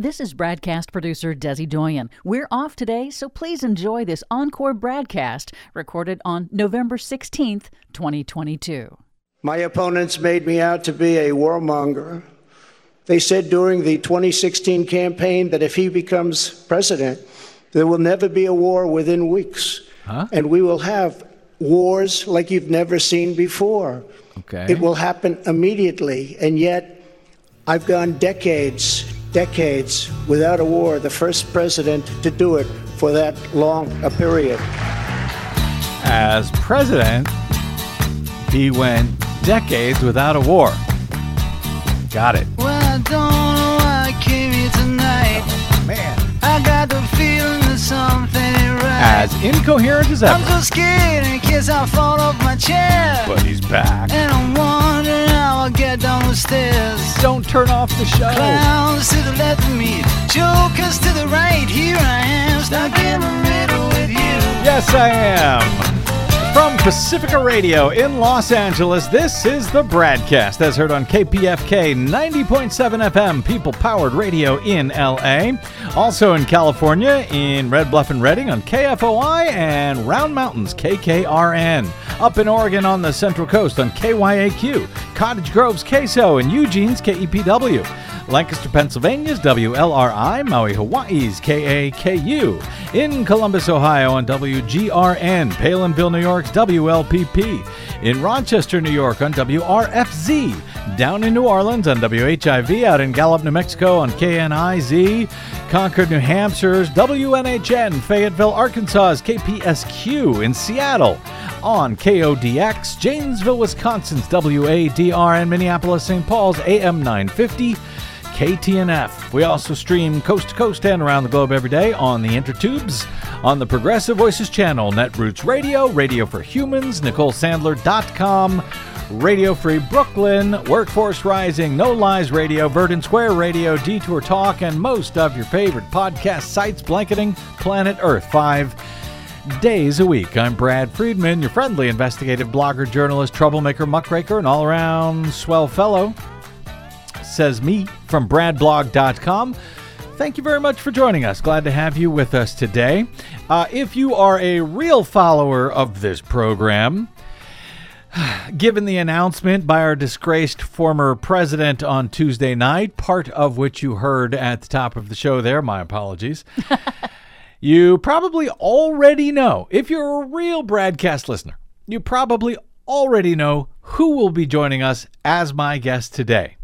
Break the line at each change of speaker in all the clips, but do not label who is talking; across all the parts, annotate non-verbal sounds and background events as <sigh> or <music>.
This is BradCast producer Desi Doyen. We're off today, so please enjoy this encore BradCast recorded on November 16th, 2022.
My opponents made me out to be a warmonger. They said during the 2016 campaign that if he becomes president, there will never be a war within weeks.
Huh?
And we will have wars like you've never seen before.
Okay.
It will happen immediately. And yet, I've gone decades, decades without a war, the first president to do it for that long a period.
As president, he went decades without a war. Got it.
Well, I don't know why I came here tonight.
Man.
I got the feeling that something right.
As incoherent as
I'm
ever.
so scared in case I fall off my chair.
But he's back.
And I'm wondering how I'll get down the stairs.
Don't turn off the show.
Clowns to the left of me, jokers to the right. Here I am, stuck in the middle with you.
Yes, I am. From Pacifica Radio in Los Angeles, this is the BradCast as heard on KPFK 90.7 FM, people powered radio in LA. Also in California, in Red Bluff and Redding on KFOI and Round Mountains KKRN. Up in Oregon on the Central Coast on KYAQ, Cottage Grove's KSO, and Eugene's KEPW. Lancaster, Pennsylvania's WLRI, Maui, Hawaii's KAKU, in Columbus, Ohio on WGRN, Palenville, New York's WLPP, in Rochester, New York on WRFZ, down in New Orleans on WHIV, out in Gallup, New Mexico on KNIZ, Concord, New Hampshire's WNHN, Fayetteville, Arkansas's KPSQ, in Seattle on KODX, Janesville, Wisconsin's WADR, and Minneapolis, St. Paul's AM 950. KTNF. We also stream coast to coast and around the globe every day on the intertubes, on the Progressive Voices channel, Netroots Radio, Radio for Humans, NicoleSandler.com, Radio Free Brooklyn, Workforce Rising, No Lies Radio, Verdant Square Radio, Detour Talk, and most of your favorite podcast sites blanketing planet Earth five days a week. I'm Brad Friedman, your friendly investigative blogger, journalist, troublemaker, muckraker, and all around swell fellow says me from bradblog.com. Thank you very much for joining us. Glad to have you with us today. Uh, if you are a real follower of this program, <sighs> given the announcement by our disgraced former president on Tuesday night, part of which you heard at the top of the show there, my apologies. <laughs> you probably already know, if you're a real BradCast listener, you probably already know who will be joining us as my guest today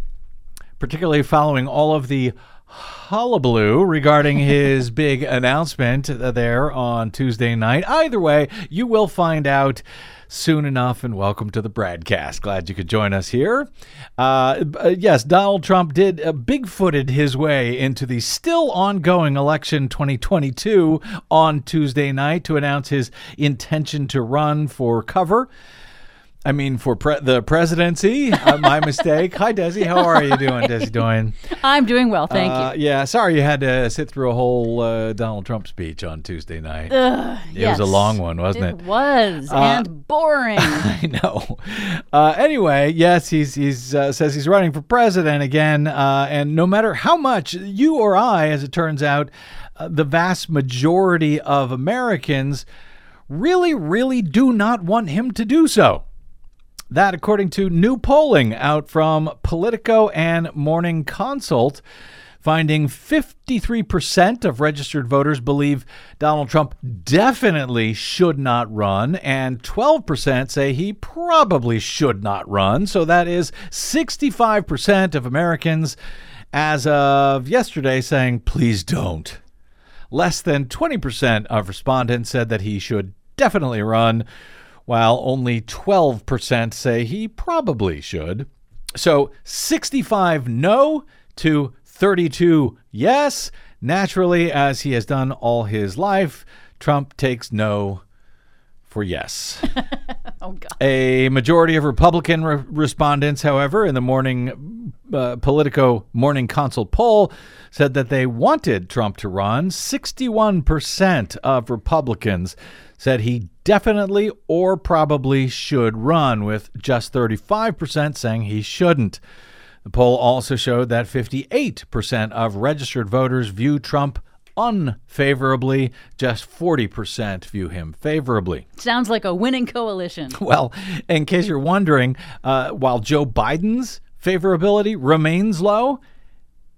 particularly following all of the hullabaloo regarding his <laughs> big announcement there on Tuesday night. Either way, you will find out soon enough, and welcome to the BradCast. Glad you could join us here. Uh, yes, Donald Trump did uh, bigfooted his way into the still ongoing election 2022 on Tuesday night to announce his intention to run for cover. I mean, for pre- the presidency, uh, my <laughs> mistake. Hi, Desi. How are you doing, <laughs> Desi Doyen?
I'm doing well, thank
Uh,
you.
yeah, sorry you had to sit through a whole uh, Donald Trump speech on Tuesday night.
Ugh,
it was a long one, wasn't it?
It was,
Uh,
and boring. <laughs>
I know. Uh, anyway, yes, he's he's uh, says he's running for president again, uh, and no matter how much you or I, as it turns out, uh, the vast majority of Americans really, really do not want him to do so. That, according to new polling out from Politico and Morning Consult, finding 53% of registered voters believe Donald Trump definitely should not run, and 12% say he probably should not run. So that is 65% of Americans as of yesterday saying, please don't. Less than 20% of respondents said that he should definitely run, while only 12% say he probably should. So 65 no to 32 yes. Naturally, as he has done all his life, Trump takes no for yes. <laughs>
oh God.
A majority of Republican re- respondents, however, in the morning uh, Politico Morning Consult poll said that they wanted Trump to run. 61% of Republicans said he definitely or probably should run, with just 35% saying he shouldn't. The poll also showed that 58% of registered voters view Trump unfavorably. Just 40% view him favorably.
Sounds like a winning coalition. <laughs>
Well, in case you're wondering, uh, while Joe Biden's favorability remains low,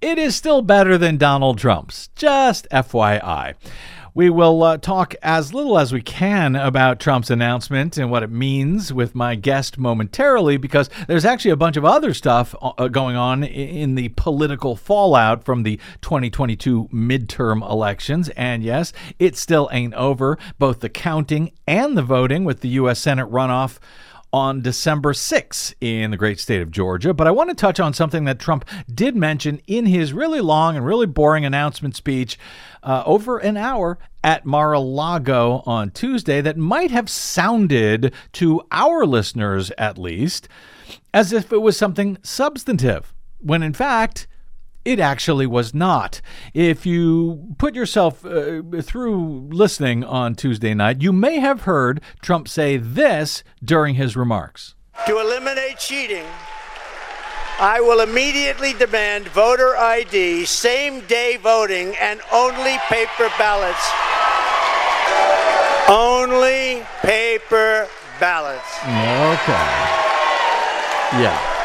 it is still better than Donald Trump's. Just FYI. We will uh, talk as little as we can about Trump's announcement and what it means with my guest momentarily, because there's actually a bunch of other stuff uh, going on in the political fallout from the 2022 midterm elections. And yes, it still ain't over, both the counting and the voting with the U.S. Senate runoff on December 6 in the great state of Georgia. But I want to touch on something that Trump did mention in his really long and really boring announcement speech uh, over an hour at Mar a Lago on Tuesday that might have sounded to our listeners, at least, as if it was something substantive, when in fact, it actually was not. If you put yourself uh, through listening on Tuesday night, you may have heard Trump say this during his remarks.
To eliminate cheating, I will immediately demand voter ID, same day voting, and only paper ballots. Only paper ballots.
Okay. Yeah.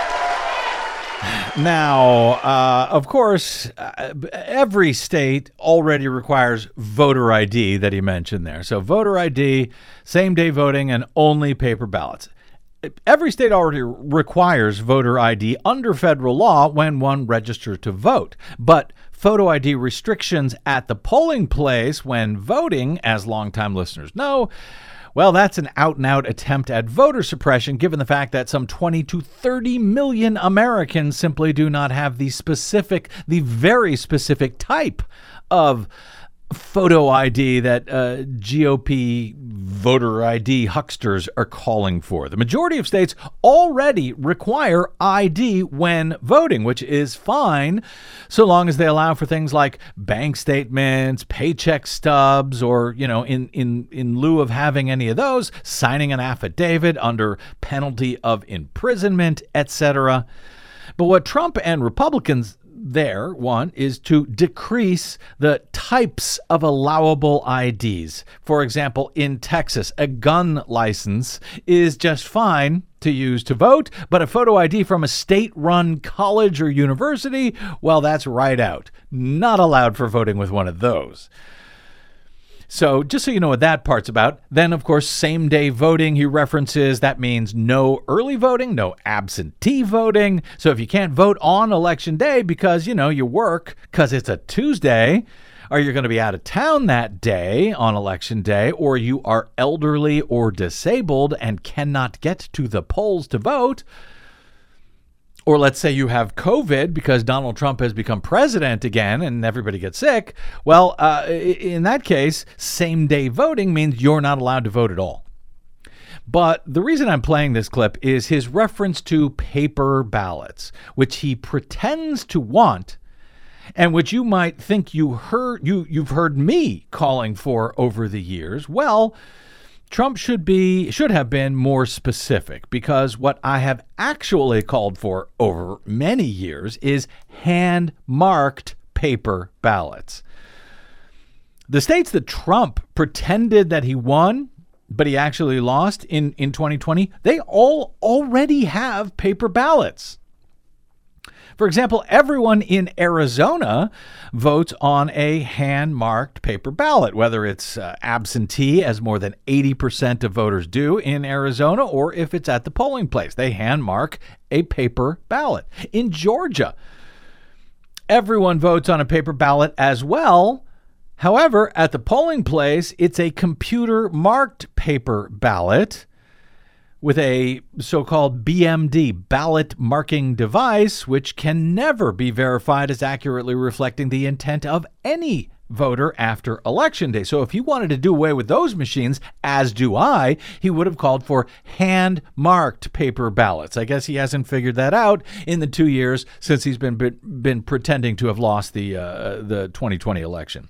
Now, uh, of course, uh, every state already requires voter ID that he mentioned there. So, voter ID, same day voting, and only paper ballots. Every state already requires voter ID under federal law when one registers to vote. But photo ID restrictions at the polling place when voting, as longtime listeners know, well, that's an out and out attempt at voter suppression, given the fact that some 20 to 30 million Americans simply do not have the specific, the very specific type of photo ID that uh, GOP voter ID hucksters are calling for. The majority of states already require ID when voting, which is fine so long as they allow for things like bank statements, paycheck stubs, or, you know, in, in, in lieu of having any of those, signing an affidavit under penalty of imprisonment, etc. But what Trump and Republicans there, one, is to decrease the types of allowable IDs. For example, in Texas, a gun license is just fine to use to vote, but a photo ID from a state run college or university, well, that's right out. Not allowed for voting with one of those. So, just so you know what that part's about, then, of course, same day voting he references. That means no early voting, no absentee voting. So, if you can't vote on election day because, you know, you work because it's a Tuesday, or you're going to be out of town that day on election day, or you are elderly or disabled and cannot get to the polls to vote, or let's say you have COVID because Donald Trump has become president again and everybody gets sick. Well, uh, in that case, same day voting means you're not allowed to vote at all. But the reason I'm playing this clip is his reference to paper ballots, which he pretends to want and which you might think you heard you you've heard me calling for over the years. Well, Trump should be should have been more specific because what I have actually called for over many years is hand marked paper ballots. The states that Trump pretended that he won but he actually lost in in 2020, they all already have paper ballots. For example, everyone in Arizona votes on a hand marked paper ballot, whether it's uh, absentee, as more than 80% of voters do in Arizona, or if it's at the polling place. They hand mark a paper ballot. In Georgia, everyone votes on a paper ballot as well. However, at the polling place, it's a computer marked paper ballot with a so called BMD, ballot marking device, which can never be verified as accurately reflecting the intent of any voter after election day. So if he wanted to do away with those machines, as do I, he would have called for hand marked paper ballots. I guess he hasn't figured that out in the two years since he's been been, been pretending to have lost the uh, the 2020 election.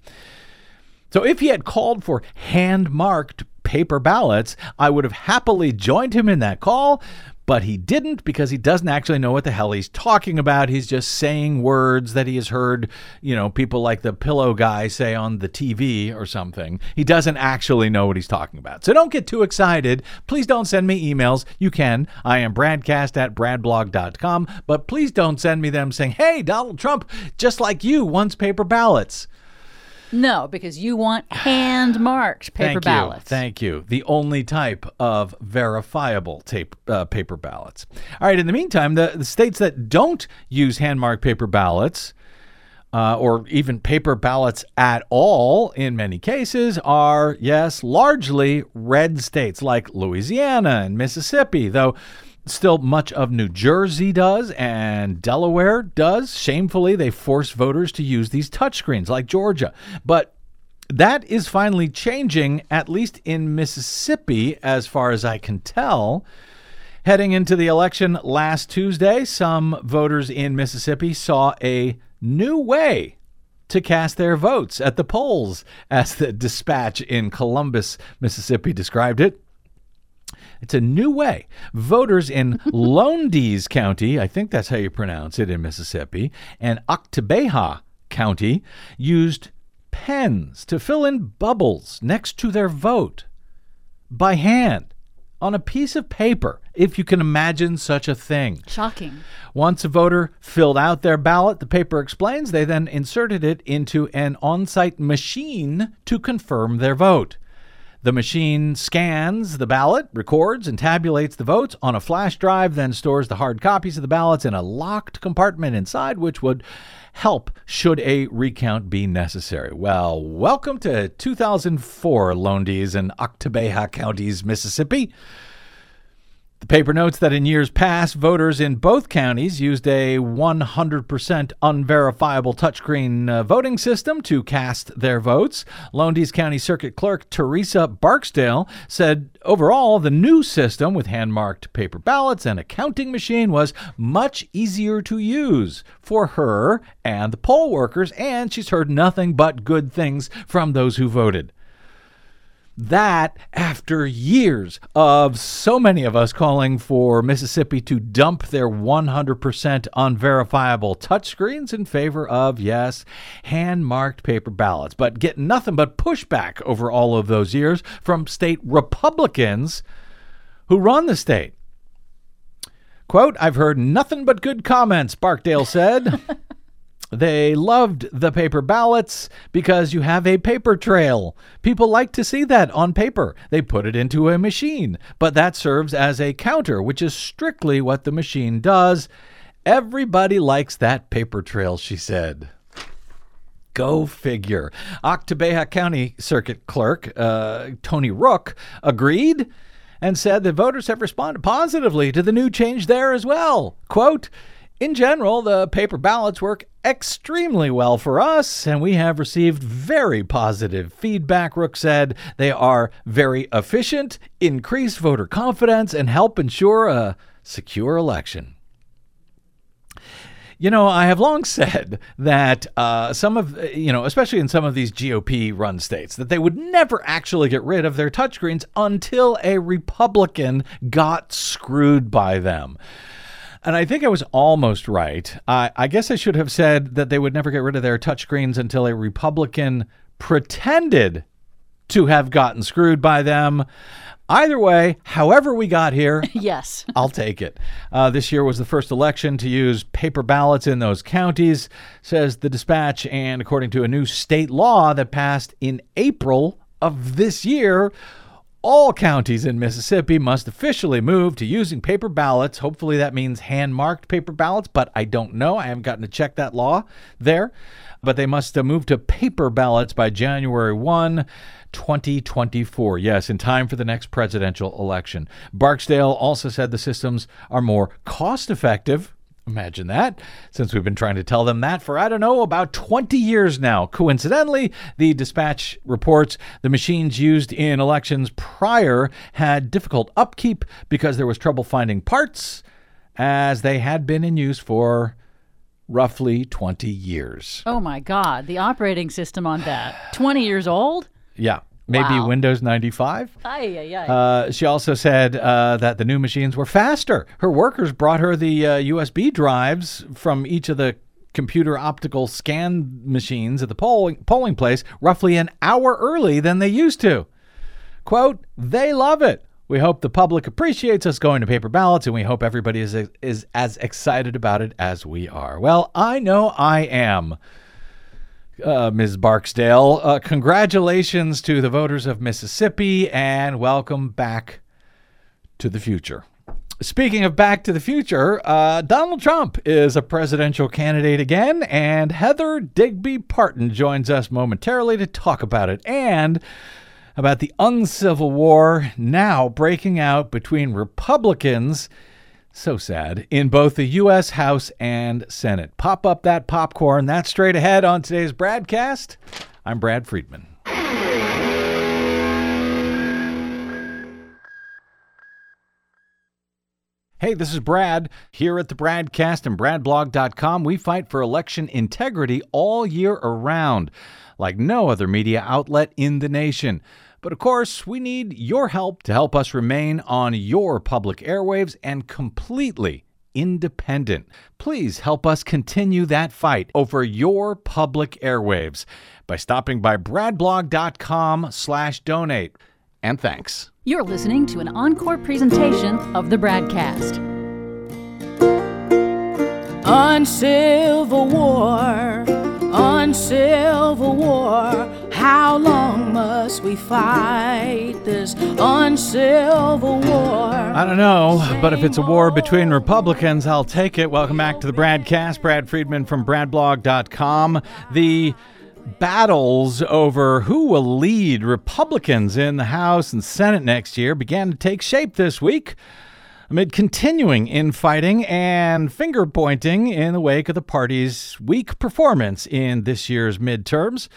So if he had called for hand marked paper ballots, I would have happily joined him in that call. But he didn't because he doesn't actually know what the hell he's talking about. He's just saying words that he has heard, you know, people like the pillow guy say on the TV or something. He doesn't actually know what he's talking about. So don't get too excited. Please don't send me emails. You can. I am bradcast at bradblog.com. But please don't send me them saying, hey, Donald Trump, just like you, wants paper ballots.
No, because you want hand marked paper
Thank
ballots.
You. Thank you. The only type of verifiable tape, uh, paper ballots. All right. In the meantime, the, the states that don't use hand marked paper ballots. Uh, or even paper ballots at all in many cases are, yes, largely red states like Louisiana and Mississippi, though still much of New Jersey does and Delaware does. Shamefully, they force voters to use these touchscreens like Georgia. But that is finally changing, at least in Mississippi, as far as I can tell. Heading into the election last Tuesday, some voters in Mississippi saw a new way to cast their votes at the polls, as the dispatch in Columbus, Mississippi described it. It's a new way. Voters in <laughs> Lowndes County, I think that's how you pronounce it in Mississippi, and Oktibbeha County used pens to fill in bubbles next to their vote by hand on a piece of paper, if you can imagine such a thing.
Shocking.
Once a voter filled out their ballot, the paper explains they then inserted it into an on site machine to confirm their vote. The machine scans the ballot, records and tabulates the votes on a flash drive, then stores the hard copies of the ballots in a locked compartment inside, which would help should a recount be necessary. Well, welcome to 2004 Lowndes in Oktibbeha counties, Mississippi. The paper notes that in years past, voters in both counties used a 100% unverifiable touchscreen uh, voting system to cast their votes. Lowndes County Circuit Clerk Teresa Barksdale said overall, the new system with hand marked paper ballots and a counting machine was much easier to use for her and the poll workers, and she's heard nothing but good things from those who voted. That after years of so many of us calling for Mississippi to dump their 100% unverifiable touchscreens in favor of, yes, hand marked paper ballots, but get nothing but pushback over all of those years from state Republicans who run the state. Quote, I've heard nothing but good comments, Barksdale said. <laughs> They loved the paper ballots because you have a paper trail. People like to see that on paper. They put it into a machine, but that serves as a counter, which is strictly what the machine does. Everybody likes that paper trail, she said. Go figure. Oktibbeha County Circuit Clerk uh, Tony Rook agreed and said that voters have responded positively to the new change there as well. Quote, in general, the paper ballots work extremely well for us, and we have received very positive feedback. Rook said they are very efficient, increase voter confidence, and help ensure a secure election. You know, I have long <laughs> said that uh, some of, you know, especially in some of these GOP run states, that they would never actually get rid of their touchscreens until a Republican got screwed by them. And I think I was almost right. I, I guess I should have said that they would never get rid of their touchscreens until a Republican pretended to have gotten screwed by them. Either way, however we got here, <laughs>
Yes. <laughs>
I'll take it. Uh, this year was the first election to use paper ballots in those counties, says the dispatch. And according to a new state law that passed in April of this year, all counties in Mississippi must officially move to using paper ballots. Hopefully, that means hand marked paper ballots, but I don't know. I haven't gotten to check that law there. But they must uh, move to paper ballots by January 1. 2024. Yes, in time for the next presidential election. Barksdale also said the systems are more cost effective. Imagine that, since we've been trying to tell them that for, I don't know, about 20 years now. Coincidentally, the dispatch reports the machines used in elections prior had difficult upkeep because there was trouble finding parts, as they had been in use for roughly 20 years.
Oh my God. The operating system on that. 20 years old?
Yeah. Maybe
Wow.
Windows 95.
Ay, ay, ay.
Uh, she also said uh, that the new machines were faster. Her workers brought her the uh, USB drives from each of the computer optical scan machines at the polling, polling place roughly an hour early than they used to. Quote, they love it. We hope the public appreciates us going to paper ballots, and we hope everybody is, is as excited about it as we are. Well, I know I am uh, Ms. Barksdale. Uh, congratulations to the voters of Mississippi and welcome back to the future. Speaking of Back to the Future, uh, Donald Trump is a presidential candidate again, and Heather Digby Parton joins us momentarily to talk about it and about the uncivil war now breaking out between Republicans so sad. In both the U.S. House and Senate. Pop up that popcorn. That's straight ahead on today's BradCast. I'm Brad Friedman. Hey, this is Brad. Here at the Bradcast and BradBlog.com, we fight for election integrity all year around, like no other media outlet in the nation. But of course, we need your help to help us remain on your public airwaves and completely independent. Please help us continue that fight over your public airwaves by stopping by bradblog.com slash donate. And thanks.
You're listening to an encore presentation of the BradCast.
On Civil War, on Civil war. How long must we fight this uncivil war?
I don't know, but if it's a war between Republicans, I'll take it. Welcome back to the BradCast. Brad Friedman from BradBlog.com. The battles over who will lead Republicans in the House and Senate next year began to take shape this week amid continuing infighting and finger pointing in the wake of the party's weak performance in this year's midterms.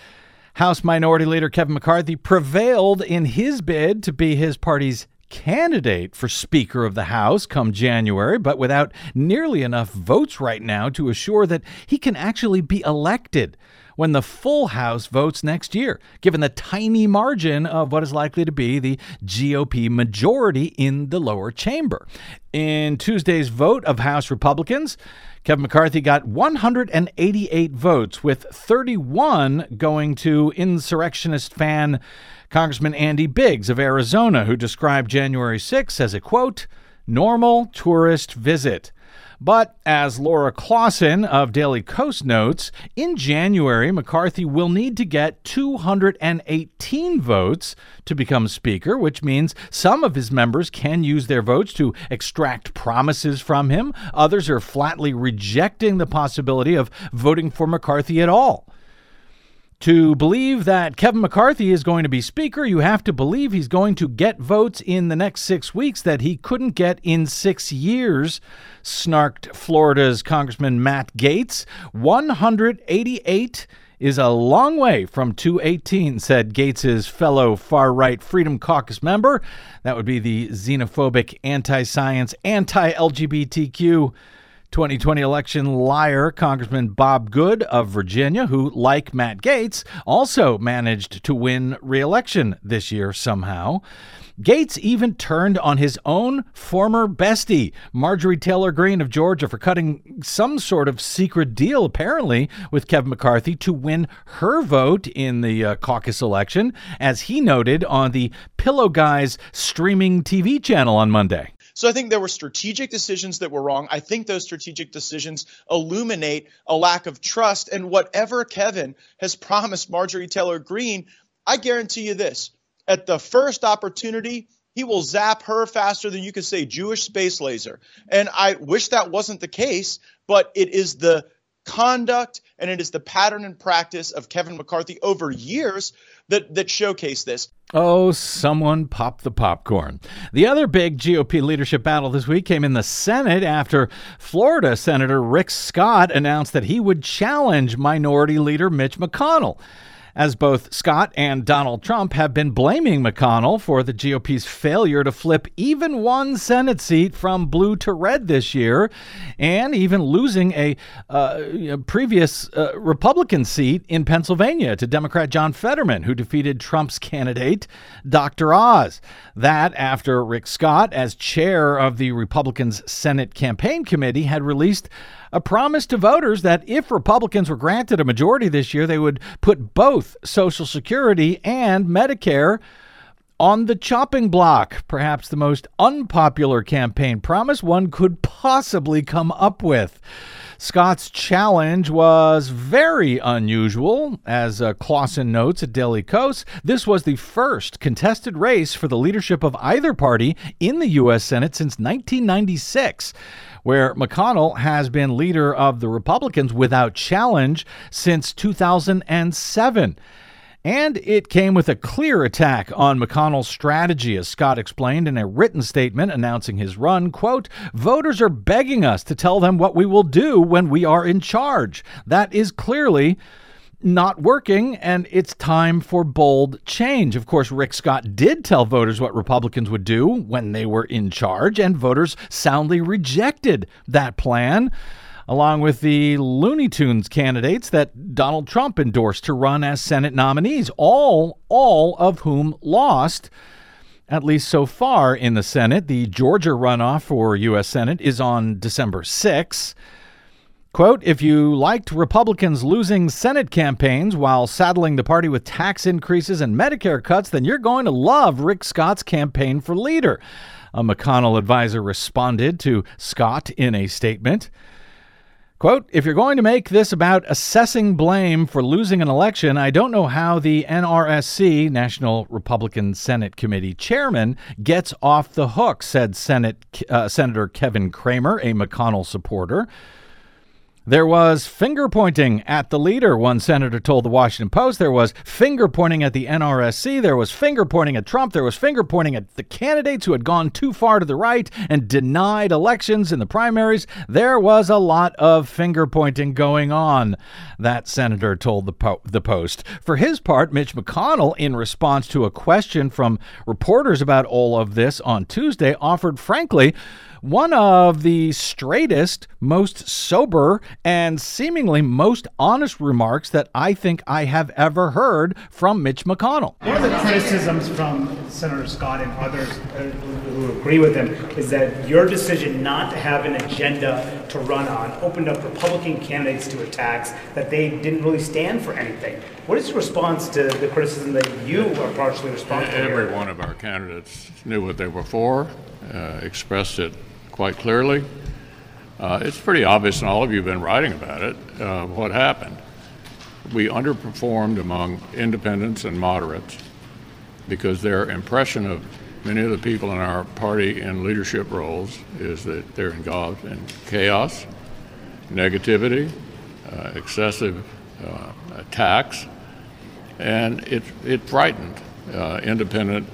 House Minority Leader Kevin McCarthy prevailed in his bid to be his party's candidate for Speaker of the House come January, but without nearly enough votes right now to assure that he can actually be elected when the full House votes next year, given the tiny margin of what is likely to be the GOP majority in the lower chamber. In Tuesday's vote of House Republicans, Kevin McCarthy got 188 votes, with 31 going to insurrectionist fan Congressman Andy Biggs of Arizona, who described January 6 as a quote, normal tourist visit. But as Laura Clawson of Daily Kos notes, in January, McCarthy will need to get 218 votes to become Speaker, which means some of his members can use their votes to extract promises from him. Others are flatly rejecting the possibility of voting for McCarthy at all. To believe that Kevin McCarthy is going to be Speaker, you have to believe he's going to get votes in the next six weeks that he couldn't get in six years, snarked Florida's Congressman Matt Gaetz. 188 is a long way from 218, said Gaetz's fellow far right Freedom Caucus member. That would be the xenophobic, anti science, anti LGBTQ 2020 election liar Congressman Bob Good of Virginia, who, like Matt Gaetz, also managed to win re election this year somehow. Gaetz even turned on his own former bestie, Marjorie Taylor Greene of Georgia, for cutting some sort of secret deal, apparently, with Kevin McCarthy to win her vote in the uh, caucus election, as he noted on the Pillow Guys streaming TV channel on Monday.
So I think there were strategic decisions that were wrong. I think those strategic decisions illuminate a lack of trust. And whatever Kevin has promised Marjorie Taylor Greene, I guarantee you this at the first opportunity, he will zap her faster than you could say Jewish space laser. And I wish that wasn't the case, but it is the conduct and it is the pattern and practice of Kevin McCarthy over years that that showcase this.
Oh, someone pop the popcorn. The other big GOP leadership battle this week came in the Senate after Florida Senator Rick Scott announced that he would challenge Minority Leader Mitch McConnell. As both Scott and Donald Trump have been blaming McConnell for the GOP's failure to flip even one Senate seat from blue to red this year, and even losing a uh, previous uh, Republican seat in Pennsylvania to Democrat John Fetterman, who defeated Trump's candidate, Dr. Oz. That after Rick Scott, as chair of the Republicans' Senate Campaign Committee, had released a promise to voters that if Republicans were granted a majority this year, they would put both Social Security and Medicare on the chopping block. Perhaps the most unpopular campaign promise one could possibly come up with. Scott's challenge was very unusual. As uh, Clawson notes at Daily Kos, this was the first contested race for the leadership of either party in the U.S. Senate since 1996 where McConnell has been leader of the Republicans without challenge since 2007. And it came with a clear attack on McConnell's strategy, as Scott explained in a written statement announcing his run. Quote, voters are begging us to tell them what we will do when we are in charge. That is clearly not working, and it's time for bold change. Of course, Rick Scott did tell voters what Republicans would do when they were in charge, and voters soundly rejected that plan, along with the Looney Tunes candidates that Donald Trump endorsed to run as Senate nominees, all all of whom lost. At least so far in the Senate. The Georgia runoff for U.S. Senate is on December 6. Quote, if you liked Republicans losing Senate campaigns while saddling the party with tax increases and Medicare cuts, then you're going to love Rick Scott's campaign for leader. A McConnell advisor responded to Scott in a statement. Quote, if you're going to make this about assessing blame for losing an election, I don't know how the NRSC, National Republican Senate Committee chairman, gets off the hook, said Senate, uh, Senator Kevin Cramer, a McConnell supporter. There was finger pointing at the leader, one senator told the Washington Post. There was finger pointing at the NRSC. There was finger pointing at Trump. There was finger pointing at the candidates who had gone too far to the right and denied elections in the primaries. There was a lot of finger pointing going on, that senator told the, po- the Post. For his part, Mitch McConnell, in response to a question from reporters about all of this on Tuesday, offered, frankly, one of the straightest, most sober, and seemingly most honest remarks that I think I have ever heard from Mitch McConnell.
One of the criticisms from Senator Scott and others uh, who agree with him is that your decision not to have an agenda to run on opened up Republican candidates to attacks that they didn't really stand for anything. What is your response to the criticism that you are partially responsible for?
Every one of our candidates knew what they were for, uh, expressed it quite clearly. Uh, it's pretty obvious, and all of you have been writing about it, uh, what happened. We underperformed among independents and moderates because their impression of many of the people in our party in leadership roles is that they're involved in chaos, negativity, uh, excessive uh, attacks, and it, it frightened uh, independent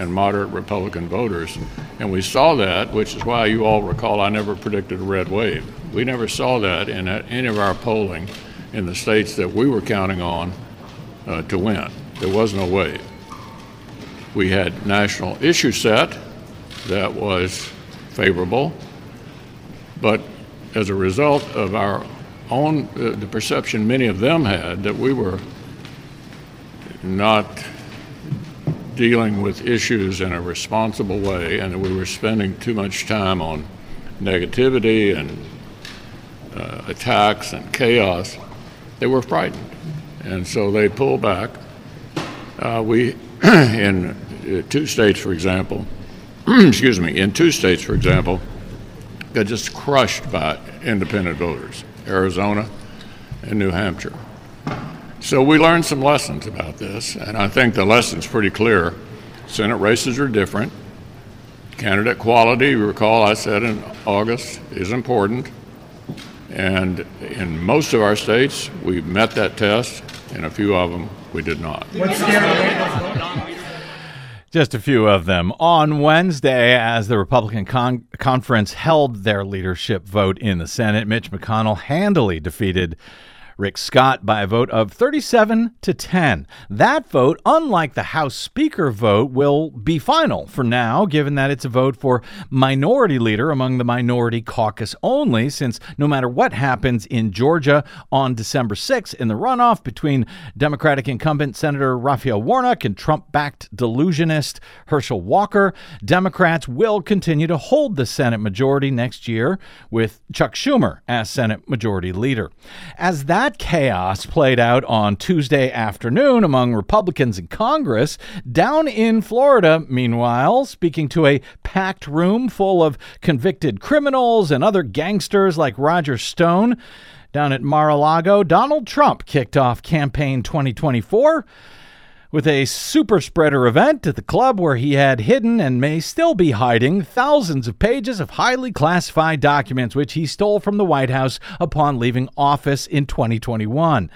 and moderate Republican voters. And we saw that, which is why you all recall I never predicted a red wave. We never saw that in any of our polling in the states that we were counting on uh, to win. There was no wave. We had national issue set that was favorable, but as a result of our own, uh, the perception many of them had that we were not dealing with issues in a responsible way and that we were spending too much time on negativity and uh, attacks and chaos, they were frightened. And so they pulled back. Uh, we, <clears throat> in uh, two states, for example, <clears throat> excuse me, in two states, for example, got just crushed by independent voters Arizona and New Hampshire. So we learned some lessons about this, and I think the lesson's pretty clear. Senate races are different. Candidate quality, you recall I said in August, is important. And in most of our states, we met that test. In a few of them, we did not.
Just a few of them. On Wednesday, as the Republican con- conference held their leadership vote in the Senate, Mitch McConnell handily defeated Rick Scott by a vote of 37 to 10. That vote, unlike the House Speaker vote, will be final for now, given that it's a vote for minority leader among the minority caucus only, since no matter what happens in Georgia on December 6th in the runoff between Democratic incumbent Senator Raphael Warnock and Trump backed delusionist Herschel Walker, Democrats will continue to hold the Senate majority next year with Chuck Schumer as Senate Majority Leader. As that chaos played out on Tuesday afternoon among Republicans in Congress, down in Florida, meanwhile, speaking to a packed room full of convicted criminals and other gangsters like Roger Stone, down at Mar a Lago, Donald Trump kicked off campaign 2024 with a super spreader event at the club where he had hidden and may still be hiding thousands of pages of highly classified documents which he stole from the White House upon leaving office in 2021.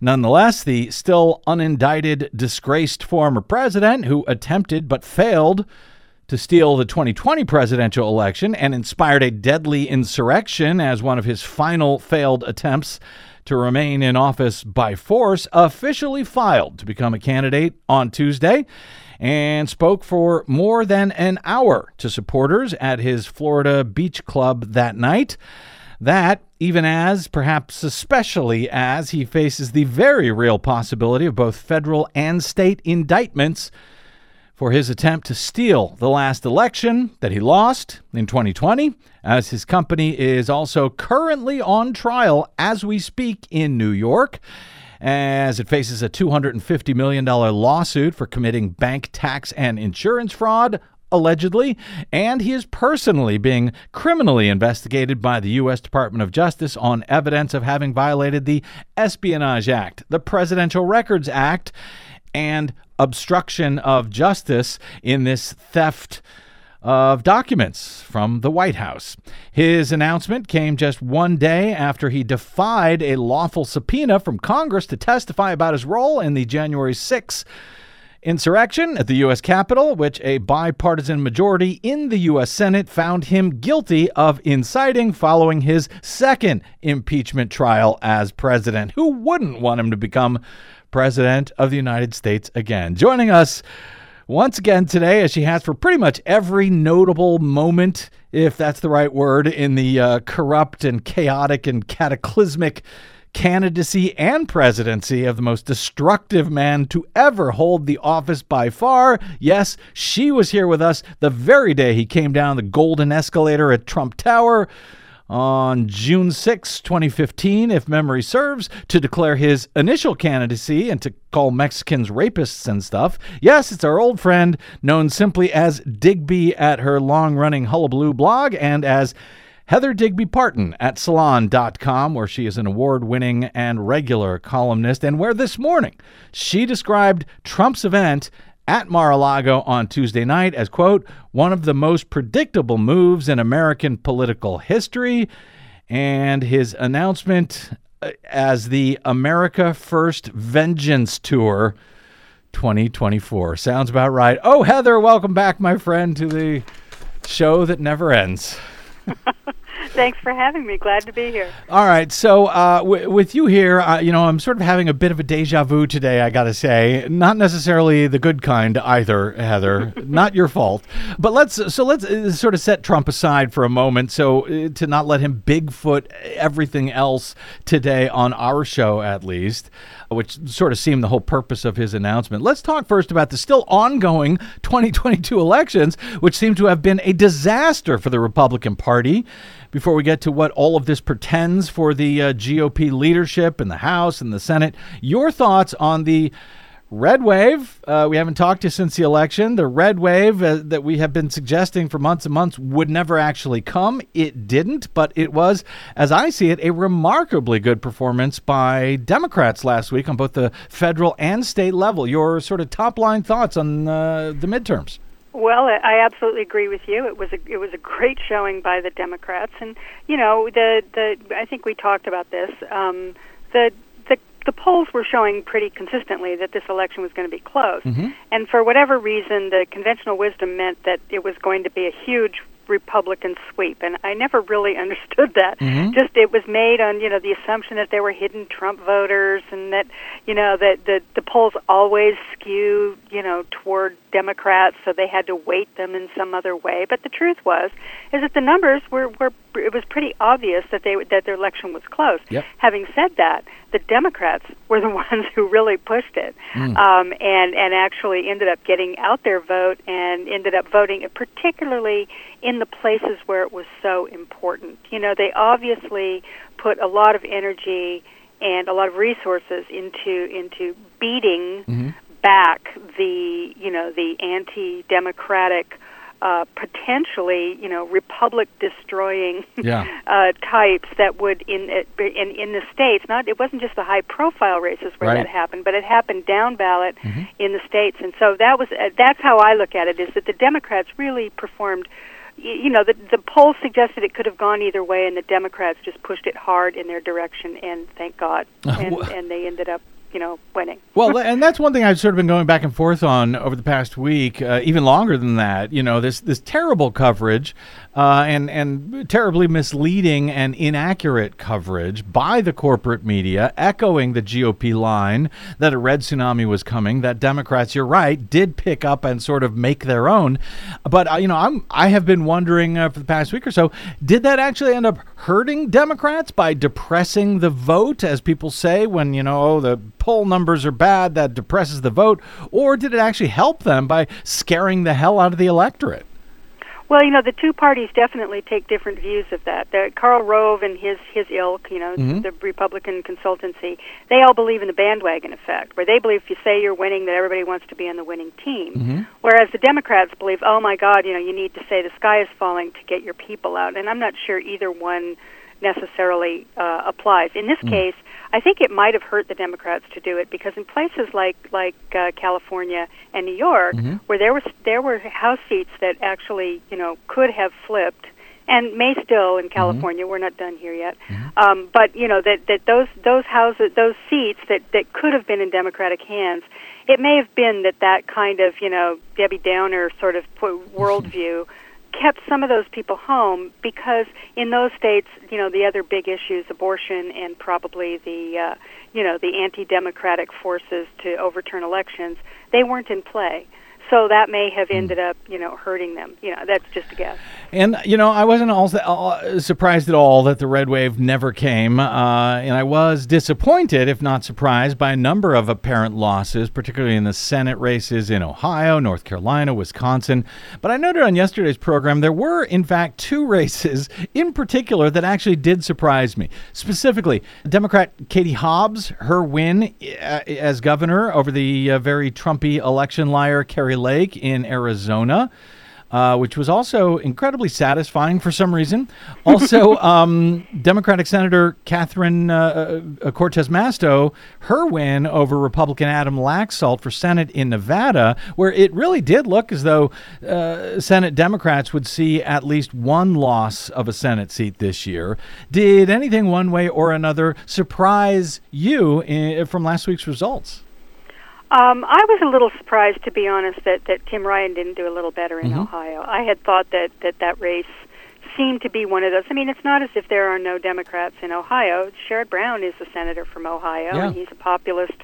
Nonetheless, the still unindicted, disgraced former president who attempted but failed to steal the 2020 presidential election and inspired a deadly insurrection as one of his final failed attempts to remain in office by force, officially filed to become a candidate on Tuesday and spoke for more than an hour to supporters at his Florida beach club that night. That, even as, perhaps especially as, he faces the very real possibility of both federal and state indictments for his attempt to steal the last election that he lost in 2020, as his company is also currently on trial as we speak in New York. As it faces a $250 million lawsuit for committing bank tax and insurance fraud, allegedly, and he is personally being criminally investigated by the U.S. Department of Justice on evidence of having violated the Espionage Act, the Presidential Records Act, and obstruction of justice in this theft of documents from the White House. His announcement came just one day after he defied a lawful subpoena from Congress to testify about his role in the January 6 insurrection at the U.S. Capitol, which a bipartisan majority in the U.S. Senate found him guilty of inciting following his second impeachment trial as president. Who wouldn't want him to become President of the United States again. Joining us once again today, as she has for pretty much every notable moment, if that's the right word, in the uh, corrupt and chaotic and cataclysmic candidacy and presidency of the most destructive man to ever hold the office by far. Yes, she was here with us the very day he came down the golden escalator at Trump Tower on June 6, 2015, if memory serves, to declare his initial candidacy and to call Mexicans rapists and stuff. Yes, it's our old friend, known simply as Digby at her long running Hullabaloo blog and as Heather Digby Parton at salon.com, where she is an award winning and regular columnist, and where this morning she described Trump's event at Mar-a-Lago on Tuesday night as, quote, one of the most predictable moves in American political history. And his announcement uh, as the America First Vengeance Tour 2024. Sounds about right. Oh, Heather, welcome back, my friend, to the show that never ends. <laughs>
Thanks for having me. Glad to be here.
All right. So, uh, w- with you here, uh, you know, I'm sort of having a bit of a deja vu today, I got to say. Not necessarily the good kind either, Heather. <laughs> not your fault. But let's, so let's uh, sort of set Trump aside for a moment. So, uh, to not let him Bigfoot everything else today on our show, at least which sort of seemed the whole purpose of his announcement. Let's talk first about the still ongoing 2022 elections, which seem to have been a disaster for the Republican Party. Before we get to what all of this pretends for the uh, GOP leadership in the House and the Senate, your thoughts on the Red wave, uh, we haven't talked to since the election. The red wave uh, that we have been suggesting for months and months would never actually come. It didn't, but it was, as I see it, a remarkably good performance by Democrats last week on both the federal and state level. Your sort of top line thoughts on uh, the midterms?
Well, I absolutely agree with you. It was a it was a great showing by the Democrats, and you know the the I think we talked about this. Um, the the the polls were showing pretty consistently that this election was going to be close. Mm-hmm. And for whatever reason, the conventional wisdom meant that it was going to be a huge Republican sweep, and I never really <laughs> understood that.
Mhm.
Just it was made on you know the assumption that there were hidden Trump voters, and that you know that the the polls always skew you know toward Democrats, so they had to weight them in some other way. But the truth was, is that the numbers were were it was pretty obvious that they that their election was close.
Yep.
Having said that, the Democrats <laughs> were the ones who really pushed it,
Mm.
um, and and actually ended up getting out their vote and ended up voting, particularly in the places where it was so important. You know, they obviously put a lot of energy and a lot of resources into into beating
Mm-hmm.
back the you know the anti-democratic. Uh, potentially, you know, republic destroying
Yeah. <laughs>
uh, types that would in in in the states. Not it wasn't just the high profile races where
Right.
that happened, but it happened down ballot
Mhm.
in the states. And so that was uh, that's how I look at it. Is that the Democrats really performed. You know, the the polls suggested it could have gone either way, and the Democrats just pushed it hard in their direction, and thank God, <laughs> and, and they ended up, you know, winning.
Well, and that's one thing I've sort of been going back and forth on over the past week, uh, even longer than that. You know, this this terrible coverage uh, and and terribly misleading and inaccurate coverage by the corporate media, echoing the GOP line that a red tsunami was coming. That Democrats, you're right, did pick up and sort of make their own. But uh, you know, I'm I have been wondering uh, for the past week or so, did that actually end up hurting Democrats by depressing the vote, as people say when you know oh, the poll numbers are bad, that depresses the vote, or did it actually help them by scaring the hell out of the electorate?
Well, you know, the two parties definitely take different views of that. The, Karl Rove and his his ilk, you know,
Mhm.
the Republican consultancy, they all believe in the bandwagon effect, where they believe if you say you're winning, that everybody wants to be on the winning team.
Mhm.
Whereas the Democrats believe, oh my God, you know, you need to say the sky is falling to get your people out. And I'm not sure either one necessarily uh, applies. In this
Mm.
case, I think it might have hurt the Democrats to do it because in places like like uh, California and New York,
Mhm.
where there was there were House seats that actually you know could have flipped and may still in California. We're not done here yet, um, but you know that that those those houses those seats that that could have been in Democratic hands. It may have been that that kind of you know Debbie Downer sort of worldview <laughs> kept some of those people home because in those states, you know, the other big issues, abortion and probably the, uh, you know, the anti-democratic forces to overturn elections, they weren't in play. So that may have ended up, you know, hurting them. You know, that's just a guess.
And you know, I wasn't also uh, surprised at all that the red wave never came, uh, and I was disappointed, if not surprised, by a number of apparent losses, particularly in the Senate races in Ohio, North Carolina, Wisconsin. But I noted on yesterday's program there were, in fact, two <laughs> races in particular that actually did surprise me. Specifically, Democrat Katie Hobbs, her win uh, as governor over the uh, very Trumpy election liar Kari Lake in Arizona uh, which was also incredibly satisfying for some reason. <laughs> Also, um, Democratic Senator Catherine uh, uh, Cortez Masto, her win over Republican Adam Laxalt for Senate in Nevada, where it really did look as though uh, Senate Democrats would see at least one loss of a Senate seat this year. Did anything one way or another surprise you i from last week's results?
Um, I was a little surprised, to be honest, that, that Tim Ryan didn't do a little better in
Mhm.
Ohio. I had thought that, that that race seemed to be one of those. I mean, it's not as if there are no Democrats in Ohio. Sherrod Brown is a senator from Ohio,
Yeah.
and he's a populist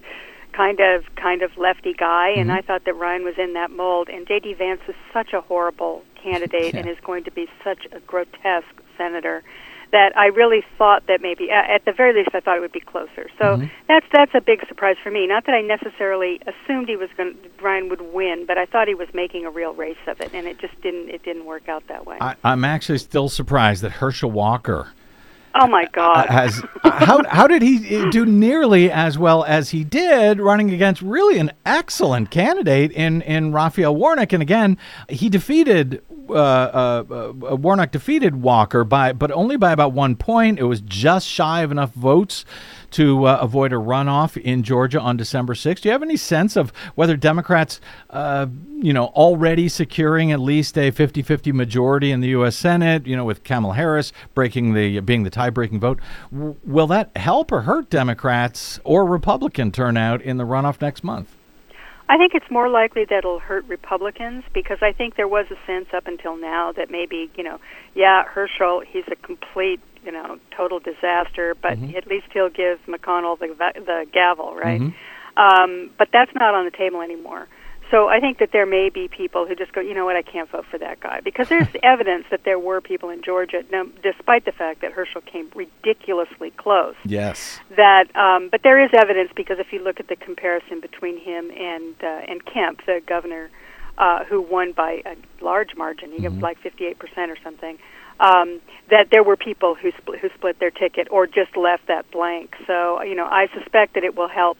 kind of kind of lefty guy. And
Mhm.
I thought that Ryan was in that mold. And J.D. Vance is such a horrible candidate <laughs>
Yeah.
and is going to be such a grotesque senator that I really thought that maybe, at the very least, I thought it would be closer. So
Mhm.
that's that's a big surprise for me. Not that I necessarily assumed he was going Ryan would win, but I thought he was making a real race of it, and it just didn't it didn't work out that way.
I, I'm actually still surprised that Herschel Walker
oh my God!
has how how did he do nearly as well as he did running against really an excellent candidate in in Raphael Warnock and again he defeated uh, uh, uh, Warnock defeated Walker by but only by about one point it was just shy of enough votes to uh, avoid a runoff in Georgia on December 6th. Do you have any sense of whether Democrats, uh, you know, already securing at least a 50-50 majority in the U.S. Senate, you know, with Kamala Harris breaking the being the tie-breaking vote, w- will that help or hurt Democrats or Republican turnout in the runoff next month?
I think it's more likely that it'll hurt Republicans because I think there was a sense up until now that maybe, you know, yeah, Herschel, he's a complete, you know, total disaster, but
Mm-hmm.
at least he'll give McConnell the the gavel, right?
Mm-hmm.
Um, but that's not on the table anymore. So I think that there may be people who just go, you know what, I can't vote for that guy because there's <laughs> evidence that there were people in Georgia, now, despite the fact that Herschel came ridiculously close
Yes.
that um, but there is evidence because if you look at the comparison between him and uh, and Kemp, the governor, uh, who won by a large margin, he got like 58 percent or something, um, that there were people who split, who split their ticket or just left that blank. So you know, I suspect that it will help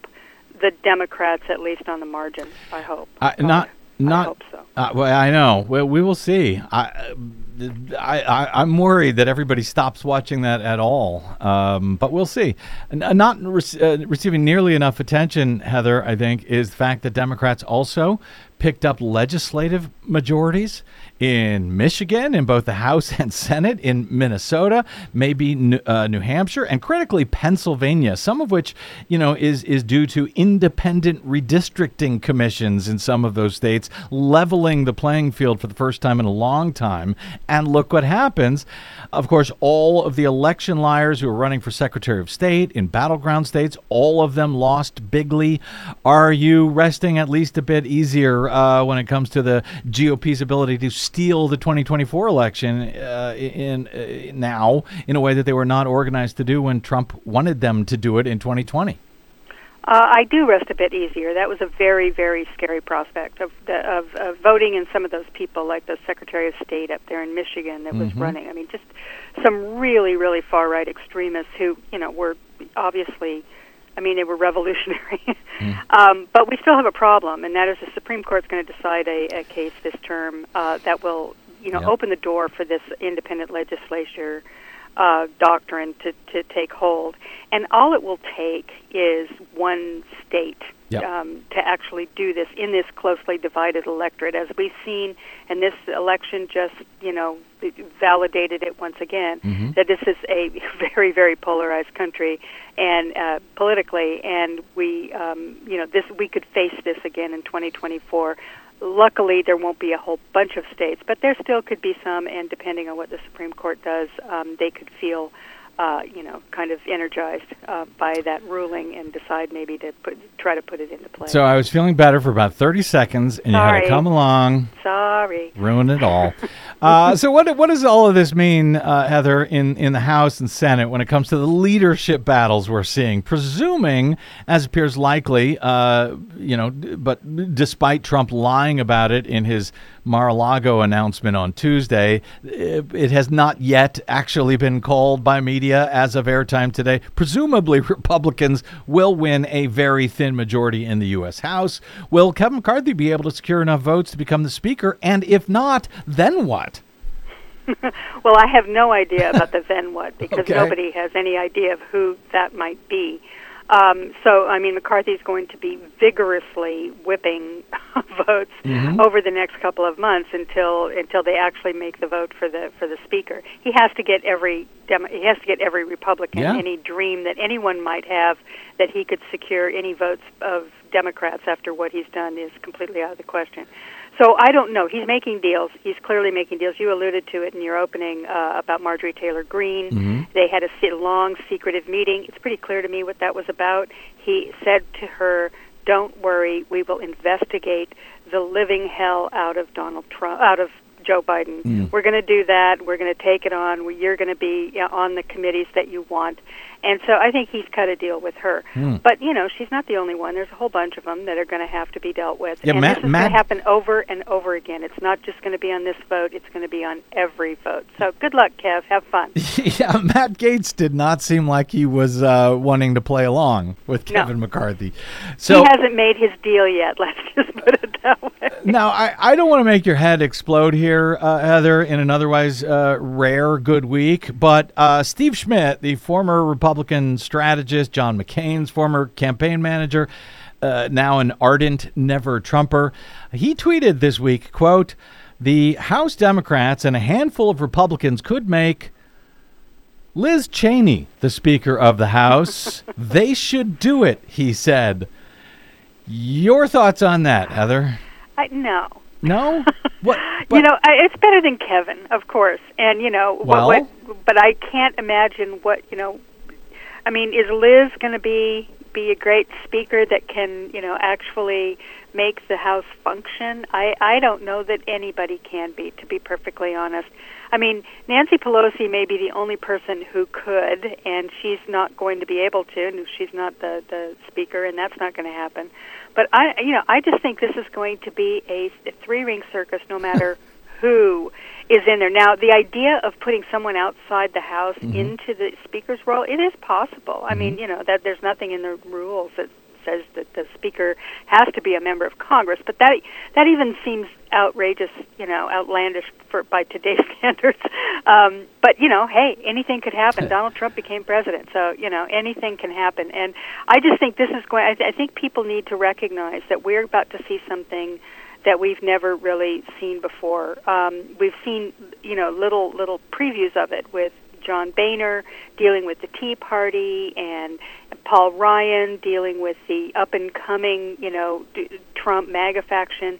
the Democrats at least on the margin. I hope.
I, not not.
hope so.
Uh, well, I know. Well, we will see. I, I, I, I'm worried that everybody stops watching that at all. Um, but we'll see. N- uh, not rec- uh, receiving nearly enough attention, Heather, I think, is the fact that Democrats also picked up legislative majorities in Michigan, in both the House and Senate, in Minnesota, maybe New, uh, New Hampshire, and critically Pennsylvania. Some of which, you know, is is due to independent redistricting commissions in some of those states, leveling the playing field for the first time in a long time. And look what happens. Of course, all of the election liars who are running for Secretary of State in battleground states, all of them lost bigly. Are you resting at least a bit easier uh, when it comes to the GOP's ability to steal the 2024 election uh, in uh, now in a way that they were not organized to do when Trump wanted them to do it in 2020?
Uh, I do rest a bit easier. That was a very, very scary prospect of, the, of of voting in some of those people, like the Secretary of State up there in Michigan that was running. I mean, just some really, really far right extremists who, you know, were obviously, I mean, they were revolutionary. <laughs> um, but we still have a problem, and that is the Supreme Court's going to decide a, a case this term uh, that will, you know,
Yep.
open the door for this independent legislature uh, doctrine to, to take hold. And all it will take is one state
Yep.
um, to actually do this in this closely divided electorate. As we've seen, and this election just, you know, validated it once again, that this is a <laughs> very, very polarized country and uh, politically, and we, um, you know, this we could face this again in 2024. Luckily, there won't be a whole bunch of states, but there still could be some, and depending on what the Supreme Court does, um, they could feel, uh, you know, kind of energized uh, by that ruling and decide maybe to put, try to put it into play.
So I was feeling better for about 30 seconds, and you had to come along,
Sorry.
ruin it all. <laughs> uh, so what what does all of this mean, uh, Heather, in, in the House and Senate when it comes to the leadership battles we're seeing? Presuming, as appears likely, uh, you know, but despite Trump lying about it in his Mar-a-Lago announcement on Tuesday, it, has not yet actually been called by media as of airtime today. Presumably, <laughs> Republicans will win a very thin majority in the U.S. House. Will Kevin McCarthy be able to secure enough votes to become the Speaker? And if not, then what? <laughs>
Well, I have no idea about the then what because <laughs>
Okay.
nobody has any idea of who that might be. Um, so, I mean, McCarthy's going to be vigorously whipping <laughs> votes
Mm-hmm.
over the next couple of months until until they actually make the vote for the for the speaker. He has to get every Demo- he has to get every Republican
Yeah.
any dream that anyone might have that he could secure any votes of Democrats after what he's done is completely out of the question. So I don't know. He's making deals. He's clearly making deals. You alluded to it in your opening uh, about Marjorie Taylor Greene. Mm-hmm. They had a long, secretive meeting. It's pretty clear to me what that was about. He said to her, "Don't worry. We will investigate the living hell out of Donald Trump, out of Joe Biden. Mm. We're going to do that. We're going to take it on. You're going to be uh, on the committees that you want." And so I think he's cut a deal with her. But you know, she's not the only one. There's a whole bunch of them that are going to have to be dealt with.
Yeah,
and
Matt-
this is
Matt-
going to happen over and over again. It's not just going to be on this vote. It's going to be on every vote. So good luck, Kev. Have fun. <laughs>
yeah, Matt Gaetz did not seem like he was uh, wanting to play along with
No.
Kevin McCarthy. So
he hasn't made his deal yet. <laughs> Let's just put it that way.
now, I, I don't want to make your head explode here, uh, Heather, in an otherwise uh, rare good week, but uh, Steve Schmidt, the former Republican strategist, John McCain's former campaign manager, uh, now an ardent never Trumper, he tweeted this week, quote, the House Democrats and a handful of Republicans could make Liz Cheney the Speaker of the House. they should do it, he said. Your thoughts on that, Heather?
I, no.
No? What? <laughs>
you know, I, it's better than Kevin, of course. And you know,
Well?
what, what, but I can't imagine what you know. I mean, is Liz going to be be a great speaker that can you know actually make the House function? I I don't know that anybody can be, to be perfectly honest. I mean, Nancy Pelosi may be the only person who could, and she's not going to be able to. and She's not the the speaker, and that's not going to happen. But I, you know, I just think this is going to be a, a three ring circus, no matter <laughs> who is in there. Now, the idea of putting someone outside the House into the speaker's role, it is possible. I mean, you know, that there's nothing in the rules that says that the speaker has to be a member of Congress, but that that even seems outrageous, you know, outlandish for by today's <laughs> standards. Um, but you know, hey, anything could happen. <laughs> Donald Trump became president, so you know, anything can happen. And I just think this is going. I, th- I think people need to recognize that we're about to see something that we've never really seen before. Um, we've seen, you know, little little previews of it with John Boehner dealing with the Tea Party and Paul Ryan dealing with the up and coming, you know, d- Trump MAGA faction.